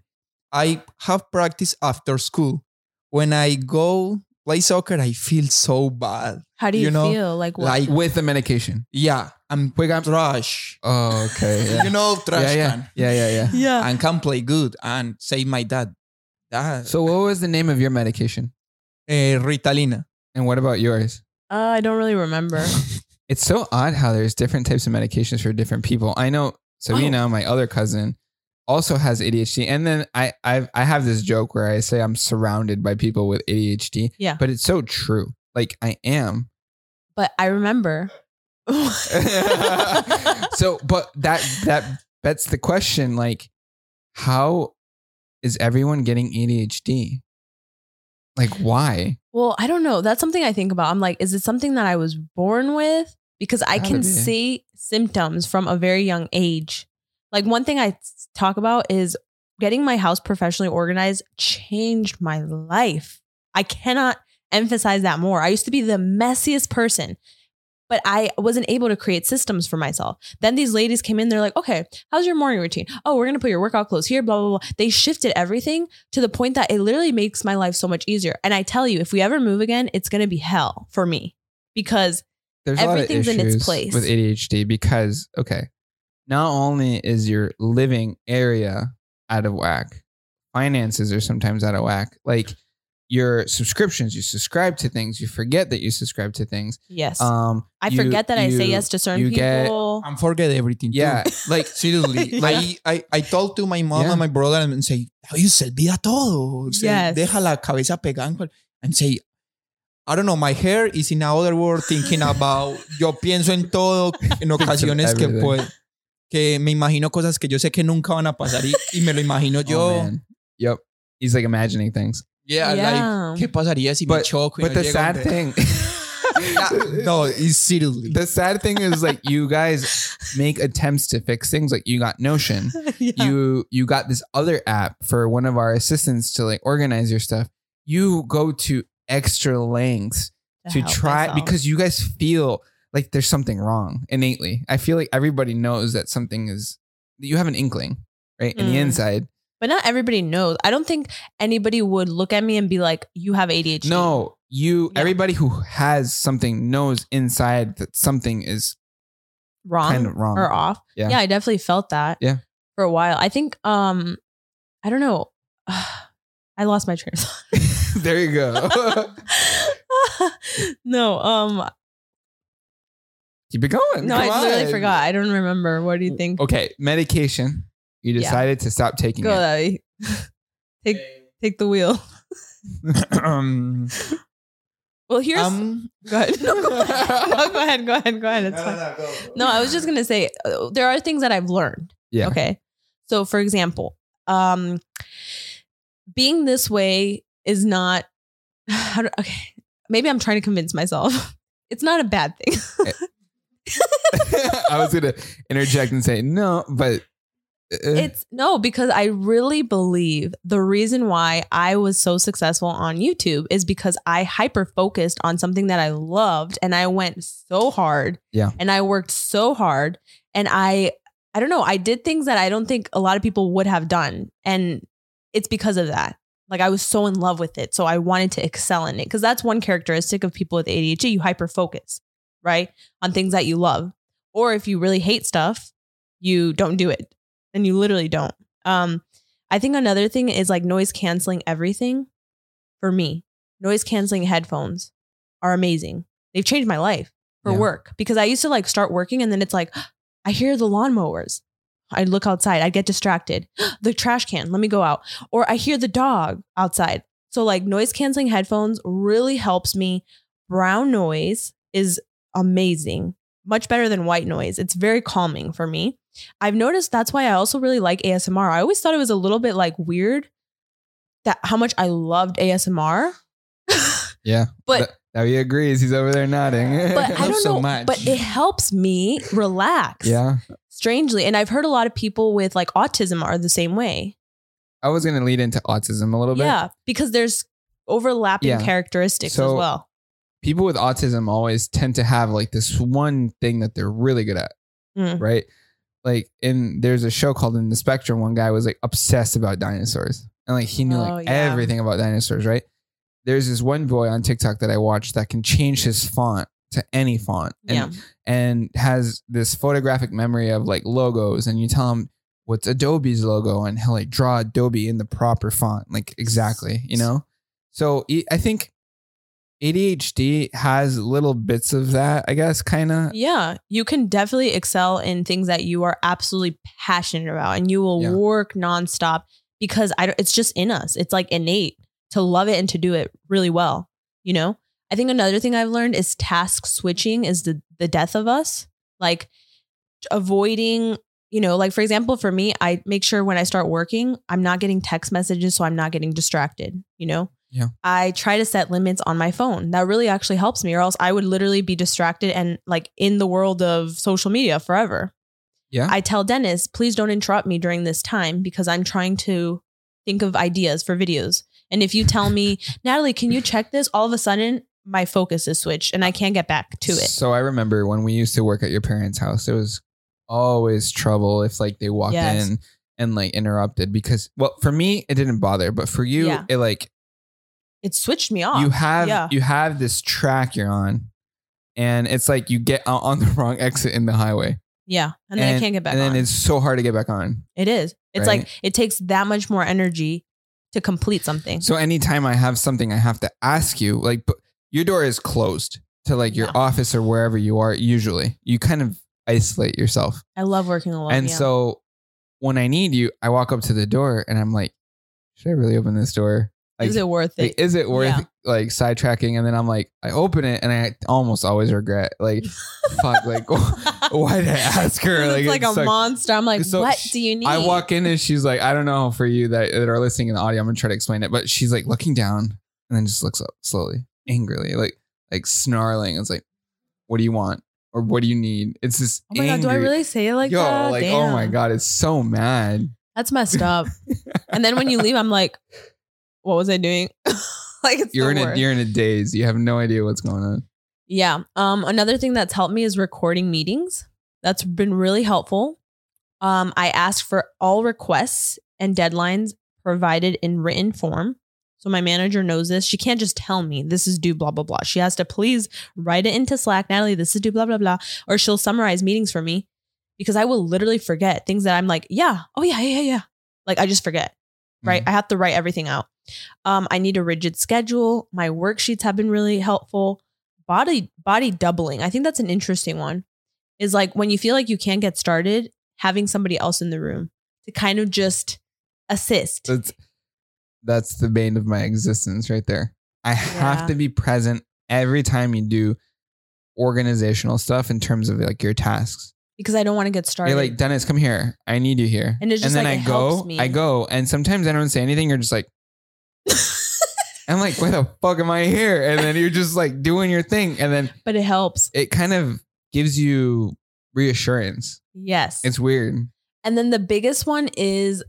I have practice after school, when I go play soccer, I feel so bad. How do you, you know, feel? Like what? Like With the medication. yeah, I'm Wait, I'm- trash. Oh, okay. Yeah. You know, trash yeah, yeah. can. yeah, yeah, yeah. yeah. and can play good and say my dad. That So, what was the name of your medication? Uh, Ritalina. And what about yours? Uh, I don't really remember. It's so odd how there's different types of medications for different people. I know Sabina, my other cousin, also has ADHD, and then I I've, I have this joke where I say I'm surrounded by people with ADHD. Yeah. but it's so true. Like I am. but I remember. so, but that that that's the question. Like, how is everyone getting ADHD? Like, why? Well, I don't know. That's something I think about. I'm like, is it something that I was born with? Because I Gotta can be. see symptoms from a very young age. Like one thing I talk about is getting my house professionally organized changed my life. I cannot emphasize that more. I used to be the messiest person, but I wasn't able to create systems for myself. Then these ladies came in, they're like, okay, how's your morning routine? Oh, we're going to put your workout clothes here, blah, blah, blah. They shifted everything to the point that it literally makes my life so much easier. And I tell you, if we ever move again, it's going to be hell for me because There's a lot of Everything's in its place. with ADHD because okay, not only is your living area out of whack, finances are sometimes out of whack. Like your subscriptions, you subscribe to things, you forget that you subscribe to things. yes, Um, I you- forget that I say yes to certain you get- people. And forget everything. too. Yeah, like Seriously, Yeah. I, I, I talk to my mom Yeah. and my brother and say, oye, se olvida todo. Se Yes. deja la cabeza pegada en cual-" and say, I don't know, my hair is in another world thinking about, yo pienso en todo en ocasiones que everything. puede, que me imagino cosas que yo sé que nunca van a pasar y, y me lo imagino oh, yo. man. Yep, he's like imagining things. Yeah, Yeah. like, ¿qué pasaría si me But- choco? y But no the llego sad donde- thing, no, it's seriously. the sad thing is like you guys make attempts to fix things. Like you got Notion. Yeah. you you got this other app for one of our assistants to like organize your stuff you go to extra lengths to help try myself. because you guys feel like there's something wrong innately i feel like everybody knows that something is that you have an inkling right in the Mm. inside but not everybody knows. I don't think anybody would look at me and be like, "You have ADHD." no you Yeah. everybody who has something knows inside that something is wrong, kind of wrong or off. Yeah. yeah, I definitely felt that. Yeah. for a while. I think. Um, I don't know. I lost my train of thought. there you go no, um, keep it going no, I Come literally on. forgot. I don't remember. What do you think? okay medication you Yeah. decided to stop taking Go, it Daddy. take take the wheel. um, Well, here's um, go ahead. No, go ahead. No, go ahead. Go ahead. Go ahead. It's fine. No, I was just gonna say uh, there are things that I've learned. Yeah. Okay. So, for example, um, being this way is not. How do, okay, maybe I'm trying to convince myself. It's not a bad thing. I was gonna interject and say no, but Eh, eh. It's no, because I really believe the reason why I was so successful on YouTube is because I hyper focused on something that I loved and I went so hard. Yeah. And I worked so hard and I I don't know, I did things that I don't think a lot of people would have done and it's because of that. Like I was so in love with it, so I wanted to excel in it because that's one characteristic of people with ADHD, you hyper focus, right? On things that you love. Or if you really hate stuff, you don't do it and you literally don't. Um, I think another thing is like noise canceling everything for me. Noise canceling headphones are amazing. They've changed my life for Yeah. work because I used to like start working and then it's like, I hear the lawnmowers. I'd look outside, I'd get distracted. the trash can, let me go out. Or I hear the dog outside. So, like, noise canceling headphones really helps me. Brown noise is amazing, much better than white noise. It's very calming for me. I've noticed that's why I also really like ASMR. I always thought it was a little bit like weird that how much I loved ASMR. Yeah. But Th- Davi agrees. He's over there nodding. but I don't so know. much. But it helps me relax. yeah. Strangely. And I've heard a lot of people with like autism are the same way. I was going to lead into autism a little bit. Yeah. Because there's overlapping Yeah. characteristics So- as well. People with autism always tend to have like this one thing that they're really good at, Mm. right? Like in there's a show called In the Spectrum. One guy was like obsessed about dinosaurs, and like he knew Oh, like yeah. everything about dinosaurs, right? There's this one boy on TikTok that I watched that can change his font to any font, and Yeah. and has this photographic memory of like logos and you tell him what's Adobe's logo and he'll like draw Adobe in the proper font like exactly you know so I think ADHD has little bits of that I guess kind of Yeah, you can definitely excel in things that you are absolutely passionate about, and you will Yeah. work nonstop because I don't, it's just in us. It's like innate to love it and to do it really well. You know, I think another thing I've learned is task switching is the the death of us. Like avoiding, you know, like for example, for me, I make sure when I start working, I'm not getting text messages, so I'm not getting distracted. You know, Yeah. I try to set limits on my phone. That really actually helps me, or else I would literally be distracted and like in the world of social media forever. Yeah. I tell Dennis, please don't interrupt me during this time because I'm trying to think of ideas for videos. And if you tell me, Natalie, can you check this? All of a sudden, my focus is switched and I uh, can't get back to it. so I remember when we used to work at your parents house there was always trouble if like they walked Yes. in and like interrupted because well for me it didn't bother but for you Yeah. it like It switched me off. you have yeah. you have this track you're on and it's like you get out on the wrong exit in the highway yeah. And then I can't get back and on. then it's so hard to get back on it is. It's Right? like it takes that much more energy to complete something. so anytime i have something i have to ask you like your door is closed to like your Yeah. office or wherever you are usually you kind of isolate yourself I love working alone. and yeah. so when i need you i walk up to the door and i'm like should i really open this door like, is it worth like, it? is it worth Yeah. like sidetracking and then i'm like i open it and i almost always regret like fuck like why did i ask her it's like, a it's monster. I'm like, so what sh- do you need? I walk in and she's like, I don't know for you that, that are listening in the audio, I'm gonna try to explain it. But she's like looking down and then just looks up slowly, angrily, like like snarling. It's like, what do you want? Or what do you need? It's this Oh my god, do I really say it like Yo, that? like, oh my god, it's so mad. That's messed up. and then when you leave, I'm like, what was I doing? like it's You're in a you're in a daze. You have no idea what's going on. Yeah. Um, another thing that's helped me is recording meetings. That's been really helpful. Um, I ask for all requests and deadlines provided in written form. So my manager knows this. She can't just tell me this is due, blah, blah, blah. She has to please write it into Slack. Natalie, this is due, blah, blah, blah. Or she'll summarize meetings for me because I will literally forget things that I'm like, yeah, oh, yeah, yeah, yeah. Like I just forget right? I have to write everything out. Um, I need a rigid schedule. My worksheets have been really helpful. Body body doubling. I think that's an interesting one. Is like when you feel like you can't get started, having somebody else in the room to kind of just assist. That's that's the bane of my existence right there. I have to be present every time you do organizational stuff in terms of like your tasks. because I don't want to get started. You're like, Dennis, come here. I need you here. And it's just then like, I go, me. I go, and sometimes I don't say anything. You're just like, I'm like, why the fuck am I here? And then you're just like doing your thing, and then but it helps. it kind of gives you reassurance. Yes. It's weird. And then the biggest one is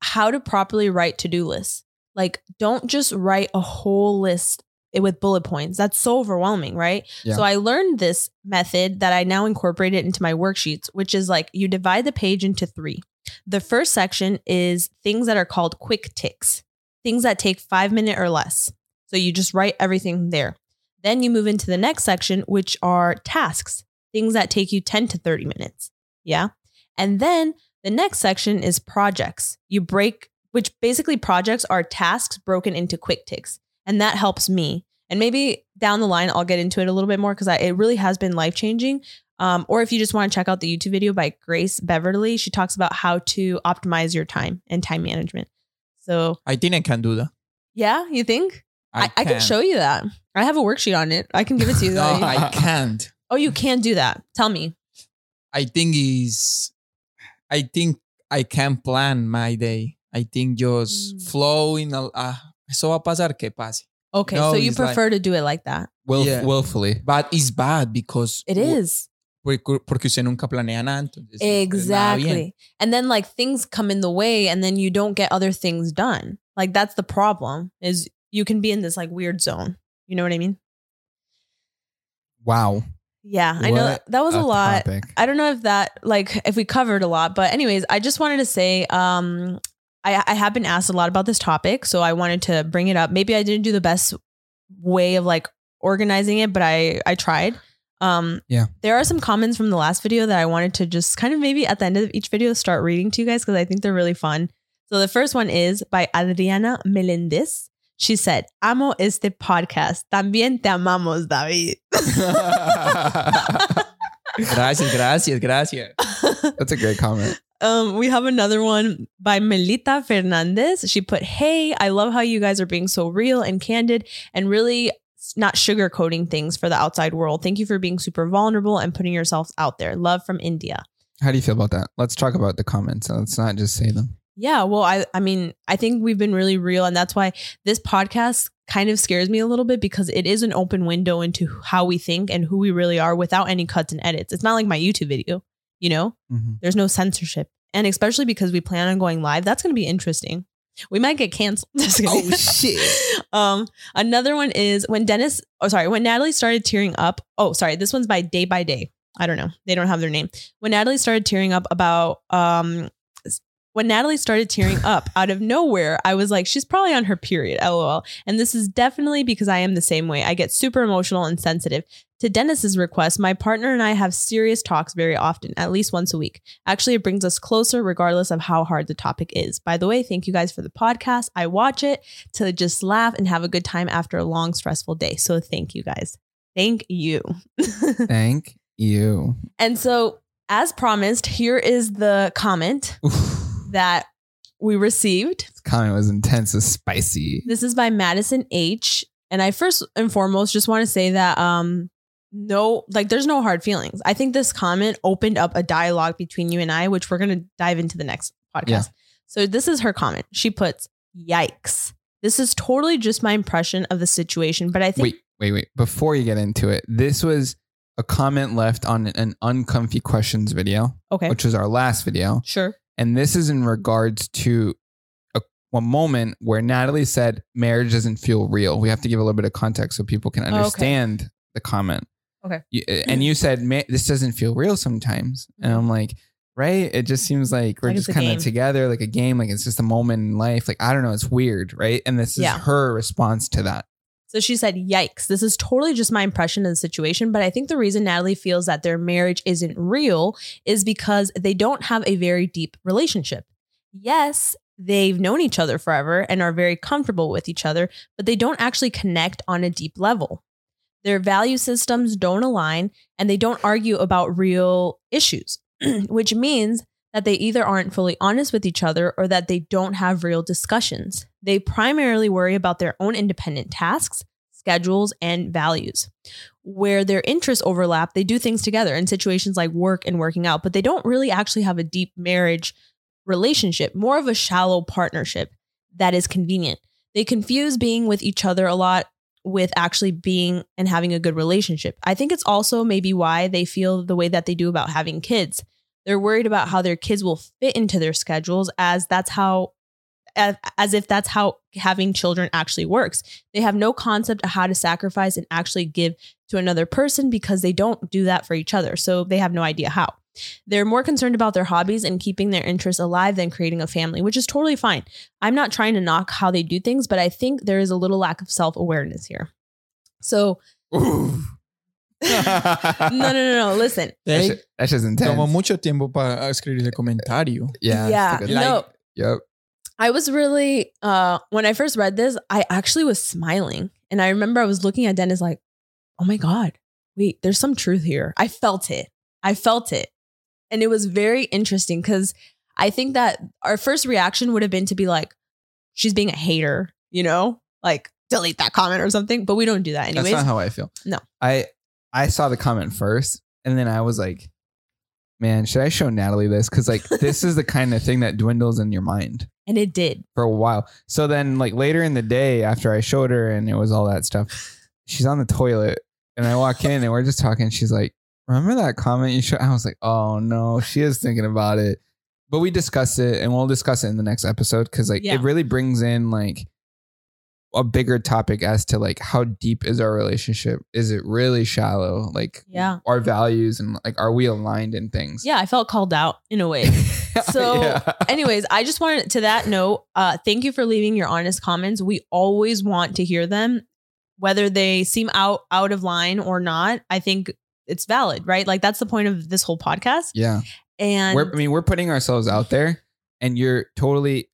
how to properly write to do lists. Like, don't just write a whole list with bullet points. That's so overwhelming, right? Yeah. So I learned this method that I now incorporate it into my worksheets, which is like you divide the page into three. The first section is things that are called quick ticks, things that take five minutes or less. So you just write everything there. Then you move into the next section, which are tasks, things that take you 10 to 30 minutes. Yeah. And then the next section is projects. You break, which basically projects are tasks broken into quick ticks. And that helps me. And maybe down the line, I'll get into it a little bit more because it really has been life changing. Um, or if you just want to check out the YouTube video by Grace Beverley, she talks about how to optimize your time and time management. So I think I can do that. yeah, you think? I, I, can show you that. I have a worksheet on it. I can give it to you. No, I can't. oh, you can do that. Tell me. I think is I think I can plan my day. I think just Mm. flow in a uh, eso va a pasar que pase. Okay, No, so you it's like- prefer to do it like that. Will, Yeah. Willfully. But it's bad because It is. Porque, usted nunca planea nada. entonces, nada bien. Exactly. And then like things come in the way and then you don't get other things done. Like that's the problem is you can be in this like weird zone. You know what I mean? Wow. Yeah, I know What that was a, lot. topic. I don't know if that like if we covered a lot, but anyways, I just wanted to say um I I have been asked a lot about this topic, so I wanted to bring it up. Maybe I didn't do the best way of like organizing it, but I I tried. Um Yeah. There are some comments from the last video that I wanted to just kind of maybe at the end of each video start reading to you guys because I think they're really fun. So the first one is by Adriana Melendez. She said, Amo este podcast. También te amamos, David. Gracias, gracias, gracias. That's a great comment. Um, we have another one by Melita Fernandez. She put, Hey, I love how you guys are being so real and candid and really not sugarcoating things for the outside world. Thank you for being super vulnerable and putting yourselves out there. Love from India. How do you feel about that? Let's talk about the comments. Let's not just say them. Yeah, well, I I mean, I think we've been really real, and that's why this podcast kind of scares me a little bit because it is an open window into how we think and who we really are without any cuts and edits. It's not like my YouTube video, you know? Mhm. There's no censorship. And especially because we plan on going live, that's going to be interesting. We might get canceled. Oh, shit. um, another one is when Dennis, oh, sorry, when Natalie started tearing up. Oh, sorry, this one's by Day by Day. I don't know. They don't have their name. When Natalie started tearing up about, um, when Natalie started tearing up out of nowhere, I was like, she's probably on her period, lol. And this is definitely because I am the same way. I get super emotional and sensitive. To Dennis's request, my partner and I have serious talks very often, at least once a week. Actually, it brings us closer regardless of how hard the topic is. By the way, thank you guys for the podcast. I watch it to just laugh and have a good time after a long, stressful day. So thank you guys. Thank you. Thank you. and so, as promised, here is the comment Oof. That we received. This comment was intense and spicy. This is by Madison H. And I first and foremost just want to say that um no like there's no hard feelings. I think this comment opened up a dialogue between you and I, which we're gonna dive into the next podcast. Yeah. So this is her comment. She puts, Yikes. This is totally just my impression of the situation, but I think Wait, wait, wait. Before you get into it, this was a comment left on an uncomfy questions video, okay, which was our last video. sure. And this is in regards to a, a moment where Natalie said marriage doesn't feel real. We have to give a little bit of context so people can okay. understand the comment. Okay. You- uh, and you said this doesn't feel real sometimes. And I'm like, right? It just seems like we're Like just kind of together, like a game, like it's just a moment in life. Like, I don't know. It's weird, right? And this is Yeah. her response to that. So she said, Yikes, this is totally just my impression of the situation. But I think the reason Natalie feels that their marriage isn't real is because they don't have a very deep relationship. Yes, they've known each other forever and are very comfortable with each other, but they don't actually connect on a deep level. Their value systems don't align and they don't argue about real issues, which means that they either aren't fully honest with each other or that they don't have real discussions. They primarily worry about their own independent tasks, schedules, and values. Where their interests overlap, they do things together in situations like work and working out, but they don't really actually have a deep marriage relationship, more of a shallow partnership that is convenient. They confuse being with each other a lot with actually being and having a good relationship. I think it's also maybe why they feel the way that they do about having kids. They're worried about how their kids will fit into their schedules as that's how as, if that's how having children actually works. They have no concept of how to sacrifice and actually give to another person because they don't do that for each other. So they have no idea how. They're more concerned about their hobbies and keeping their interests alive than creating a family, which is totally fine. I'm not trying to knock how they do things, but I think there is a little lack of self awareness here. So, no, no, no, no. Listen. That shit, that's just intense. Tomó mucho tiempo para escribir el comentario. Yeah. Yeah. it's a No. Yep. I was really uh when I first read this, I actually was smiling. And I remember I was looking at Dennis like, "Oh my god. Wait, there's some truth here." I felt it. I felt it. And it was very interesting cuz I think that our first reaction would have been to be like, "She's being a hater," you know? Like delete that comment or something, but we don't do that anyways. That's not how I feel. No. I I saw the comment first, and then I was like, "Man, should I show Natalie this? Because like this is the kind of thing that dwindles in your mind and it did. for a while." So then, like later in the day, after I showed her, and it was all that stuff, she's on the toilet, and I walk in, and we're just talking. She's like, "Remember that comment you showed?" I was like, "Oh no, she is thinking about it." But we discussed it, and we'll discuss it in the next episode because like Yeah. it really brings in like a bigger topic as to like how deep is our relationship? Is it really shallow? Like Yeah. our values and like are we aligned in things? Yeah, I felt called out in a way. So, Yeah. anyways, I just wanted to that note, uh, thank you for leaving your honest comments. We always want to hear them, whether they seem out out of line or not. I think it's valid, right? Like that's the point of this whole podcast. yeah. And We're, I mean, we're putting ourselves out there and you're totally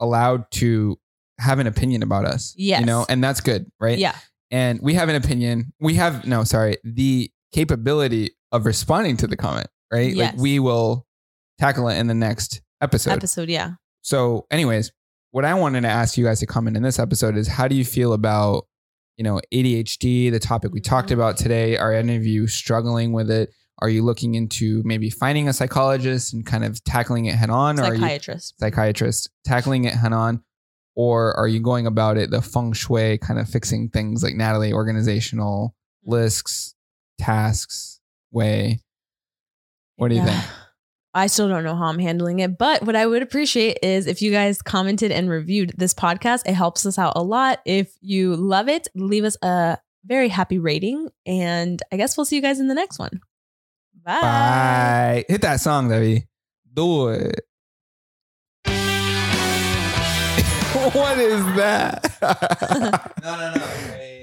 allowed to have an opinion about us. Yes. You know, and that's good, right? yeah, And we have an opinion. We have, no, sorry, the capability of responding to the comment, right? Yes. Like we will tackle it in the next episode. episode, yeah. So, anyways, what I wanted to ask you guys to comment in this episode is how do you feel about, you know, ADHD, the topic we talked Mhm. about today? Are any of you struggling with it? Are you looking into maybe finding a psychologist and kind of tackling it head on? Or are you Psychiatrist. psychiatrist tackling it head on? Or are you going about it the feng shui kind of fixing things like Natalie, organizational Mm-hmm. lists, tasks way? What do you think? I still don't know how I'm handling it, but what I would appreciate is if you guys commented and reviewed this podcast. It helps us out a lot. If you love it, leave us a very happy rating. And I guess we'll see you guys in the next one. Bye. Bye. Hit that song, Debbie. Do it. What is that? No, no, no.